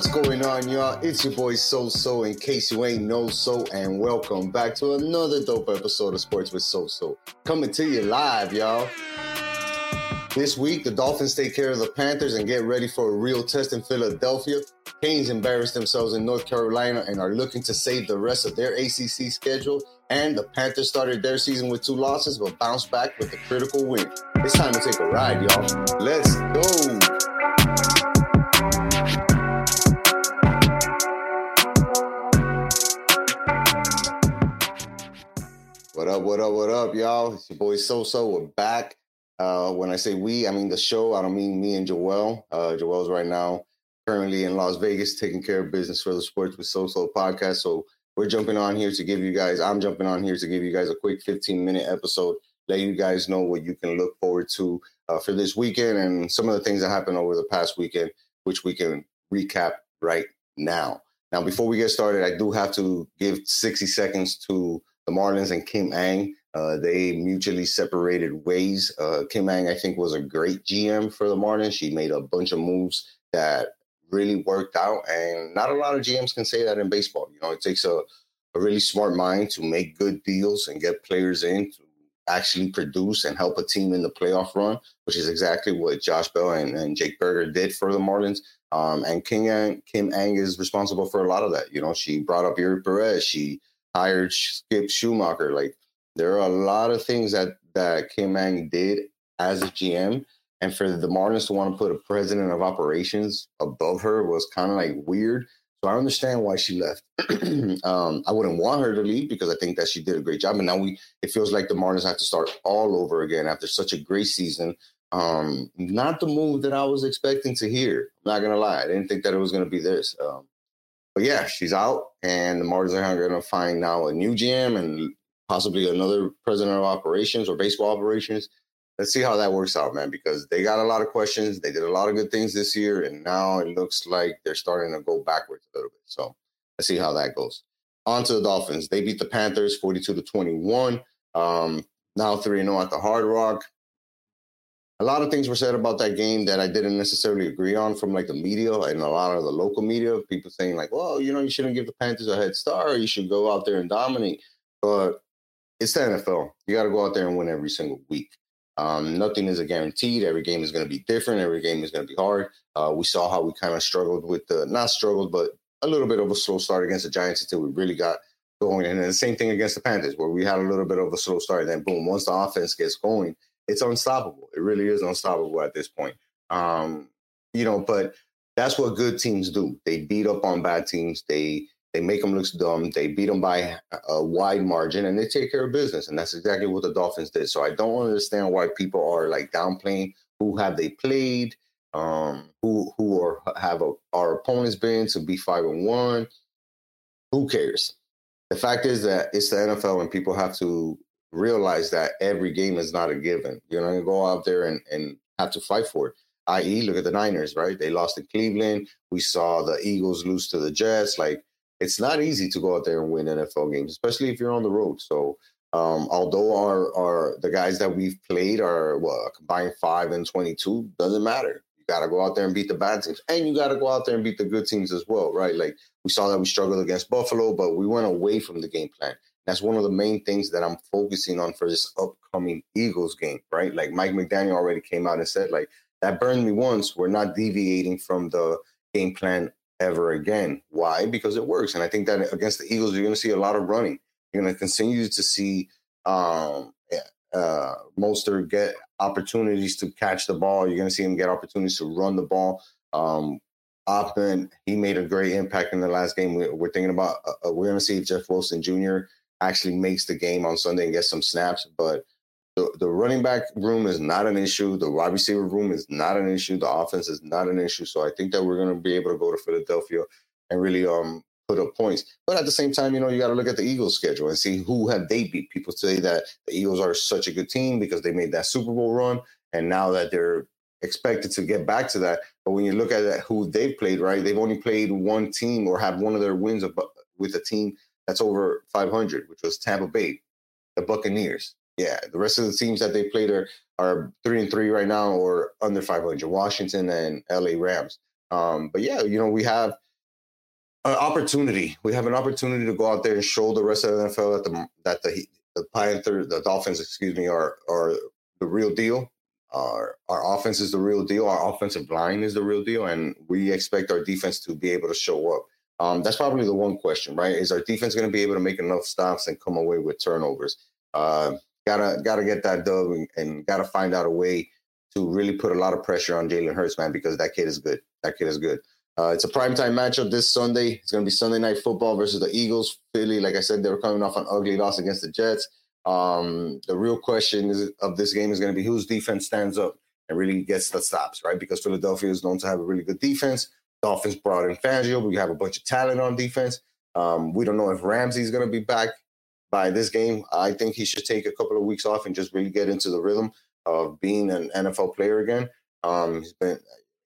What's going on, y'all? It's your boy So So. In case you ain't know So, and welcome back to another dope episode of Sports with So So. Coming to you live, y'all. This week, the Dolphins take care of the Panthers and get ready for a real test in Philadelphia. Canes embarrassed themselves in North Carolina and are looking to save the rest of their ACC schedule. And the Panthers started their season with two losses, but bounced back with a critical win. It's time to take a ride, y'all. Let's go. Up, what up, what up, y'all? It's your boy So So. We're back. Uh, when I say we, I mean the show. I don't mean me and Joel. Uh, Joel's right now currently in Las Vegas taking care of business for the Sports with So So podcast. So we're jumping on here to give you guys, I'm jumping on here to give you guys a quick 15 minute episode, let you guys know what you can look forward to uh, for this weekend and some of the things that happened over the past weekend, which we can recap right now. Now, before we get started, I do have to give 60 seconds to the Marlins and Kim Ng. Uh, they mutually separated ways. Uh, Kim Ng, I think, was a great GM for the Marlins. She made a bunch of moves that really worked out, and not a lot of GMs can say that in baseball. You know, it takes a, a really smart mind to make good deals and get players in to actually produce and help a team in the playoff run, which is exactly what Josh Bell and, and Jake Burger did for the Marlins. Um, and King Ang, Kim Ng is responsible for a lot of that. You know, she brought up Eury Perez. She hired Skip Schumaker. Like there are a lot of things that that Kim Ng did as a GM, and for the Marlins to want to put a president of operations above her was kind of like weird. So I understand why she left. um, I wouldn't want her to leave because I think that she did a great job. And now we, it feels like the Marlins have to start all over again after such a great season. Um, not the move that I was expecting to hear. I'm not gonna lie, I didn't think that it was gonna be this. Um, but yeah, she's out, and the Marlins are going to find now a new GM and possibly another president of operations or baseball operations. Let's see how that works out, man, because they got a lot of questions. They did a lot of good things this year, and now it looks like they're starting to go backwards a little bit. So let's see how that goes. On to the Dolphins. They beat the Panthers 42 to 21. Um, now 3 0 at the Hard Rock a lot of things were said about that game that I didn't necessarily agree on from like the media and a lot of the local media. People saying like, "Well, you know, you shouldn't give the Panthers a head start. You should go out there and dominate." But it's the NFL. You got to go out there and win every single week. Um, nothing is a guaranteed. Every game is going to be different. Every game is going to be hard. Uh, we saw how we kind of struggled with the not struggled, but a little bit of a slow start against the Giants until we really got going. And then the same thing against the Panthers, where we had a little bit of a slow start. And then boom, once the offense gets going, it's unstoppable. It really is unstoppable at this point. Um, you know, but that's what good teams do. They beat up on bad teams. They they make them look dumb. They beat them by a wide margin, and they take care of business. And that's exactly what the Dolphins did. So I don't understand why people are like downplaying who have they played, um, who who are have a, our opponents been to be five and one. Who cares? The fact is that it's the NFL, and people have to realize that every game is not a given. You're going to go out there and, and have to fight for it. I.e., look at the Niners, right? They lost to Cleveland. We saw the Eagles lose to the Jets. Like, it's not easy to go out there and win NFL games, especially if you're on the road. So, um, although our, our the guys that we've played are well, combined five and twenty-two, doesn't matter. You got to go out there and beat the bad teams, and you got to go out there and beat the good teams as well, right? Like we saw that we struggled against Buffalo, but we went away from the game plan. That's one of the main things that I'm focusing on for this upcoming Eagles game, right? Like Mike McDaniel already came out and said, like, that burned me once. We're not deviating from the game plan ever again. Why? Because it works. And I think that against the Eagles, you're going to see a lot of running. You're going to continue to see um, uh, Mostert get opportunities to catch the ball. You're going to see him get opportunities to run the ball. Um, Oppen, he made a great impact in the last game. We're, thinking about, uh, uh we're going to see Jeff Wilson Jr actually makes the game on Sunday and gets some snaps. But the, the running back room is not an issue. The wide receiver room is not an issue. The offense is not an issue. So I think that we're going to be able to go to Philadelphia and really um put up points. But at the same time, you know, you got to look at the Eagles' schedule and see who have they beat. People say that the Eagles are such a good team because they made that Super Bowl run, and now that they're expected to get back to that. But when you look at who they've played, right, they've only played one team or have one of their wins with a team that's over 500, which was Tampa Bay, the Buccaneers. Yeah, the rest of the teams that they played are are three and three right now or under 500. Washington and LA Rams. Um, but yeah, you know we have an opportunity. We have an opportunity to go out there and show the rest of the NFL that the that the the Panthers, the Dolphins, excuse me, are are the real deal. Our our offense is the real deal. Our offensive line is the real deal, and we expect our defense to be able to show up. Um, that's probably the one question, right? Is our defense going to be able to make enough stops and come away with turnovers? Uh, gotta gotta get that dub and, and gotta find out a way to really put a lot of pressure on Jalen Hurts, man, because that kid is good. That kid is good. Uh, it's a primetime matchup this Sunday. It's going to be Sunday night football versus the Eagles. Philly, like I said, they were coming off an ugly loss against the Jets. Um, the real question is, of this game is going to be whose defense stands up and really gets the stops, right? Because Philadelphia is known to have a really good defense. Dolphins brought in Fangio. We have a bunch of talent on defense. Um, we don't know if Ramsey is going to be back by this game. I think he should take a couple of weeks off and just really get into the rhythm of being an NFL player again. Um, he's been,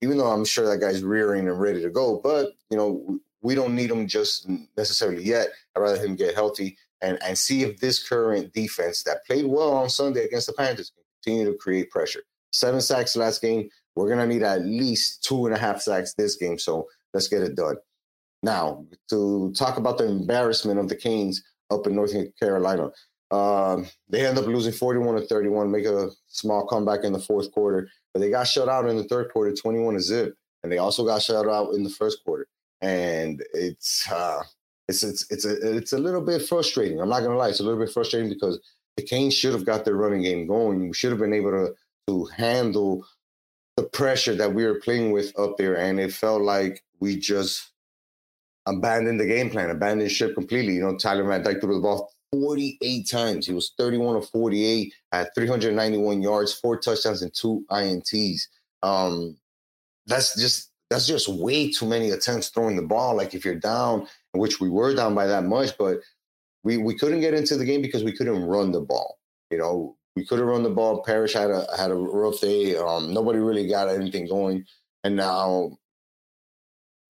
even though I'm sure that guy's rearing and ready to go, but you know, we don't need him just necessarily yet. I'd rather him get healthy and and see if this current defense that played well on Sunday against the Panthers can continue to create pressure. Seven sacks last game. We're gonna need at least two and a half sacks this game. So let's get it done. Now to talk about the embarrassment of the Canes up in North Carolina. Um, they end up losing 41 to 31, make a small comeback in the fourth quarter, but they got shut out in the third quarter, 21 to zip, and they also got shut out in the first quarter. And it's uh, it's it's it's a it's a little bit frustrating. I'm not gonna lie, it's a little bit frustrating because the Canes should have got their running game going. We should have been able to to handle the pressure that we were playing with up there, and it felt like we just abandoned the game plan, abandoned ship completely. You know, Tyler Van Dyke threw the ball 48 times. He was 31 of 48 at 391 yards, four touchdowns, and two INTs. Um, that's just that's just way too many attempts throwing the ball. Like if you're down, which we were down by that much, but we we couldn't get into the game because we couldn't run the ball. You know, we could have run the ball. Parrish had a had a rough day. Um, nobody really got anything going, and now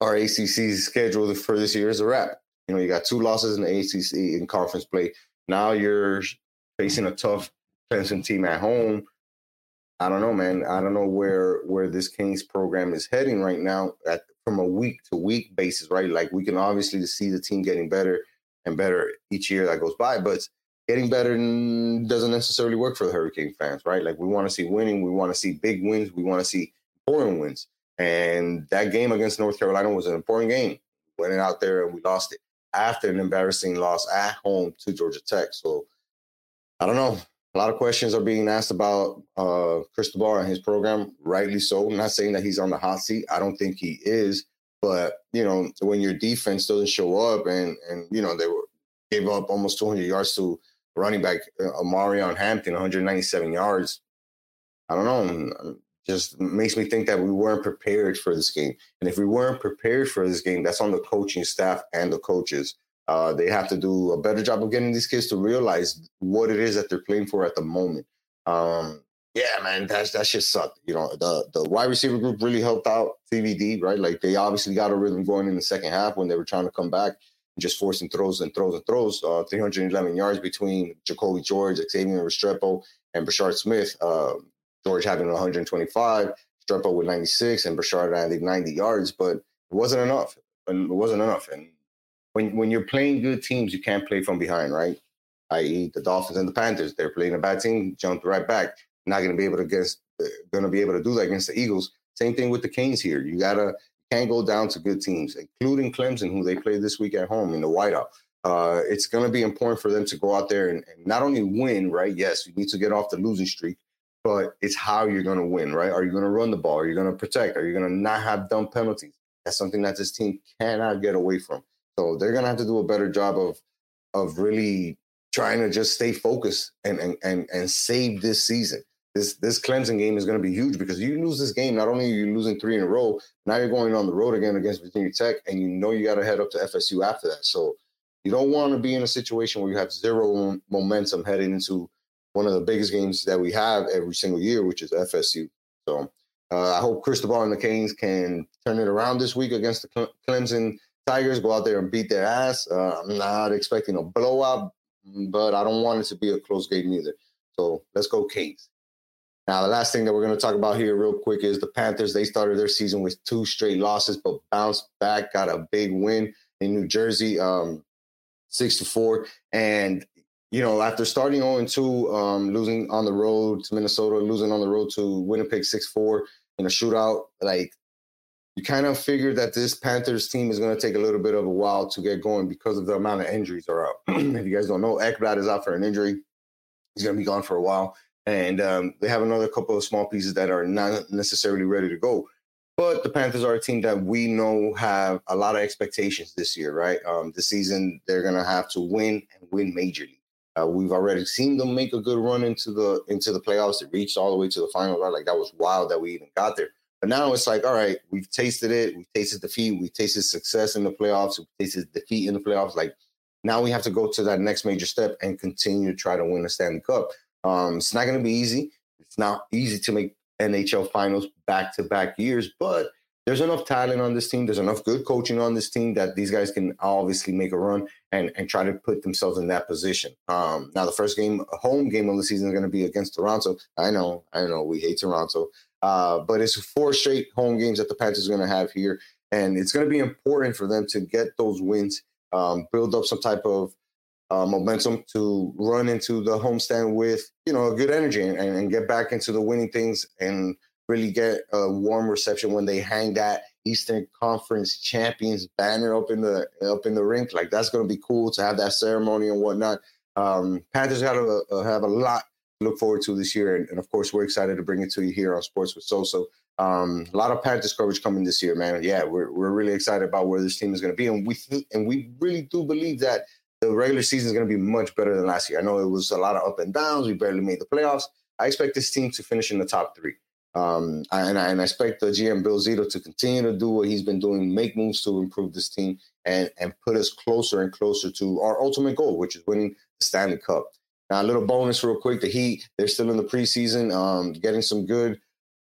our ACC schedule for this year is a wrap. You know, you got two losses in the ACC in conference play. Now you're facing a tough Clemson team at home. I don't know, man. I don't know where where this Kings program is heading right now at, from a week to week basis, right? Like we can obviously see the team getting better and better each year that goes by, but getting better doesn't necessarily work for the Hurricane fans, right? Like we want to see winning, we want to see big wins, we want to see important wins. And that game against North Carolina was an important game. We went out there and we lost it after an embarrassing loss at home to Georgia Tech. So I don't know. A lot of questions are being asked about uh, Cristobal and his program, rightly so. I'm not saying that he's on the hot seat. I don't think he is. But, you know, when your defense doesn't show up and, and you know, they were gave up almost 200 yards to running back Omarion Hampton, 197 yards. I don't know just makes me think that we weren't prepared for this game. And if we weren't prepared for this game, that's on the coaching staff and the coaches. Uh, they have to do a better job of getting these kids to realize what it is that they're playing for at the moment. Um, yeah, man, that's that shit sucked. You know, the the wide receiver group really helped out CVD, right? Like they obviously got a rhythm going in the second half when they were trying to come back just forcing throws and throws and throws. Uh, 311 yards between Jacolby George, Xavier Restrepo, and Brashard Smith. Uh, George having 125, Restrepo with 96, and Brashard adding 90 yards, but it wasn't enough. And it wasn't enough. And when when you're playing good teams, you can't play from behind, right? I.e., the Dolphins and the Panthers. They're playing a bad team, jumped right back. Not going to be able to get, going to be able to do that against the Eagles. Same thing with the Canes here. You gotta can't go down to good teams, including Clemson, who they play this week at home in the whiteout. Uh, it's going to be important for them to go out there and, and, not only win, right? Yes, you need to get off the losing streak, but it's how you're going to win, right? Are you going to run the ball? Are you going to protect? Are you going to not have dumb penalties? That's something that this team cannot get away from. So they're going to have to do a better job of of really trying to just stay focused and and and, and save this season. This this Clemson game is going to be huge because you lose this game, not only are you losing three in a row, now you're going on the road again against Virginia Tech, and you know you got to head up to FSU after that. So you don't want to be in a situation where you have zero momentum heading into one of the biggest games that we have every single year, which is FSU. So uh, I hope Cristobal and the Canes can turn it around this week against the Clemson Tigers. Go out there and beat their ass. Uh, I'm not expecting a blowout, but I don't want it to be a close game either. So let's go Canes. Now, the last thing that we're going to talk about here, real quick, is the Panthers. They started their season with two straight losses, but bounced back, got a big win in New Jersey, um, six to four. And you know, after starting 0 2, um, losing on the road to Minnesota, losing on the road to Winnipeg 6 4 in a shootout, like you kind of figure that this Panthers team is going to take a little bit of a while to get going because of the amount of injuries are out. if you guys don't know, Ekblad is out for an injury. He's going to be gone for a while. And um, they have another couple of small pieces that are not necessarily ready to go. But the Panthers are a team that we know have a lot of expectations this year, right? Um, this season, they're going to have to win and win majorly. Uh, we've already seen them make a good run into the into the playoffs. They reached all the way to the final. Right? Like that was wild that we even got there. But now it's like, all right, we've tasted it. We've tasted defeat. We've tasted success in the playoffs. We've tasted defeat in the playoffs. Like now we have to go to that next major step and continue to try to win the Stanley Cup. Um, it's not going to be easy. It's not easy to make NHL finals back to back years, but there's enough talent on this team. There's enough good coaching on this team that these guys can obviously make a run and, and try to put themselves in that position. Um, now, the first game, home game of the season, is going to be against Toronto. I know, I know, we hate Toronto, uh, but it's four straight home games that the Panthers are going to have here, and it's going to be important for them to get those wins, um, build up some type of uh, momentum to run into the homestand with you know a good energy and, and get back into the winning things and really get a warm reception when they hang that Eastern Conference champions banner up in the up in the rink. Like that's going to be cool to have that ceremony and whatnot. Um, Panthers got to uh, have a lot to look forward to this year, and, and, of course, we're excited to bring it to you here on Sports with Soso. Um, a lot of Panthers coverage coming this year, man. Yeah, we're we're really excited about where this team is going to be, and we th- and we really do believe that the regular season is going to be much better than last year. I know it was a lot of up and downs. We barely made the playoffs. I expect this team to finish in the top three. Um, and, I, and I expect the GM Bill Zito to continue to do what he's been doing, make moves to improve this team, and and put us closer and closer to our ultimate goal, which is winning the Stanley Cup. Now, a little bonus, real quick: the Heat they're still in the preseason, um, getting some good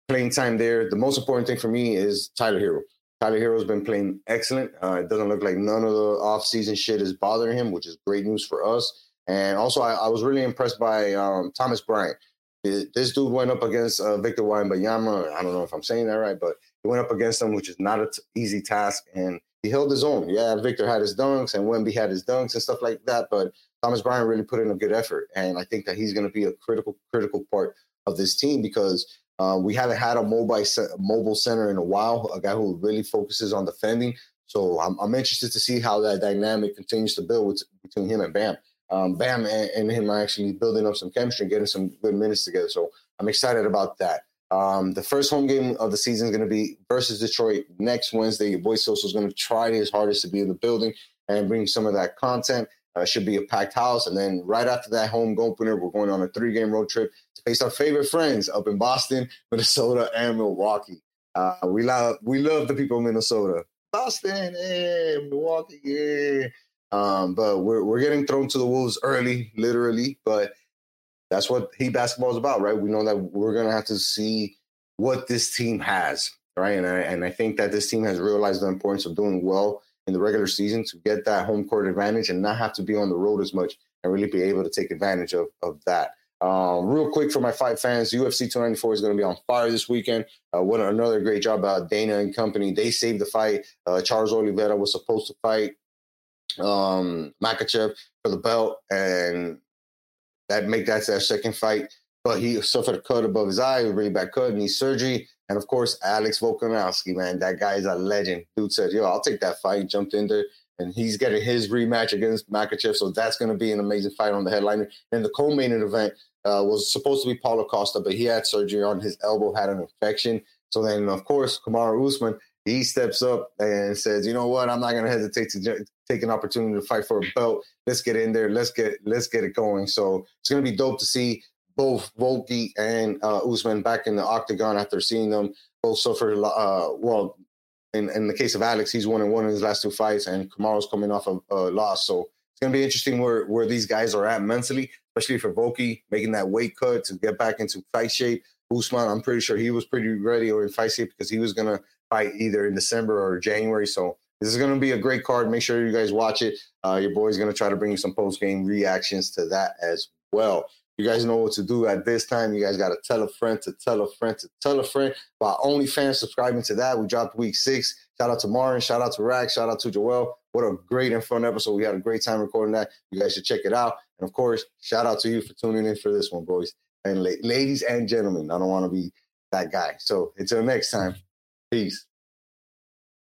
playing time there. The most important thing for me is Tyler Herro. Tyler Herro's been playing excellent. Uh, it doesn't look like none of the offseason shit is bothering him, which is great news for us. And also, I, I was really impressed by um, Thomas Bryant this dude went up against uh, Victor Wembanyama. I don't know if I'm saying that right, but he went up against him, which is not an t- easy task, and he held his own. Yeah, Victor had his dunks, and Wemby had his dunks and stuff like that, but Thomas Bryant really put in a good effort, and I think that he's going to be a critical, critical part of this team because uh, we haven't had a mobile mobile center in a while, a guy who really focuses on defending. So I'm, I'm interested to see how that dynamic continues to build with, between him and Bam um, Bam and, and, him are actually building up some chemistry, getting some good minutes together. So I'm excited about that. Um, the first home game of the season is going to be versus Detroit next Wednesday. Your boy Soso is going to try his hardest to be in the building and bring some of that content. Uh, should be a packed house. And then right after that home opener, we're going on a three game road trip face our favorite friends up in Boston, Minnesota, and Milwaukee. Uh, we love we love the people of Minnesota. Boston, yeah, Milwaukee, yeah. Um, but we're we're getting thrown to the wolves early, literally. But that's what Heat basketball is about, right? We know that we're gonna have to see what this team has, right? And I and I think that this team has realized the importance of doing well in the regular season to get that home court advantage and not have to be on the road as much and really be able to take advantage of of that. Um, real quick for my fight fans, UFC 294 is going to be on fire this weekend. Uh, what another great job by Dana and company. They saved the fight. Uh, Charles Oliveira was supposed to fight um, Makhachev for the belt, and that make that their second fight. But he suffered a cut above his eye, a really bad cut, knee surgery. And of course, Alex Volkanovski, man, that guy is a legend. Dude said, "Yo, I'll take that fight." Jumped in there, and he's getting his rematch against Makhachev, so that's going to be an amazing fight on the headliner. And the co-main event uh, was supposed to be Paulo Costa, but he had surgery on his elbow, had an infection. So then, of course, Kamaru Usman he steps up and says, "You know what? I'm not going to hesitate to take an opportunity to fight for a belt. Let's get in there. Let's get let's get it going." So it's going to be dope to see both Volky and uh, Usman back in the octagon after seeing them both suffer. Uh, well, in, in the case of Alex, he's one and one in his last two fights, and Kamaru's coming off a, a loss. So it's going to be interesting where where these guys are at mentally, especially for Volky making that weight cut to get back into fight shape. Usman, I'm pretty sure he was pretty ready or in fight shape because he was going to fight either in December or January. So this is going to be a great card. Make sure you guys watch it. Uh, your boy's going to try to bring you some post game reactions to that as well. You guys know what to do at this time. You guys got to tell a friend to tell a friend to tell a friend. By OnlyFans subscribing to that, we dropped week six. Shout out to Martin. Shout out to Rack. Shout out to Joel. What a great and fun episode. We had a great time recording that. You guys should check it out. And of course, shout out to you for tuning in for this one, boys and la- ladies and gentlemen. I don't want to be that guy. So until next time, peace.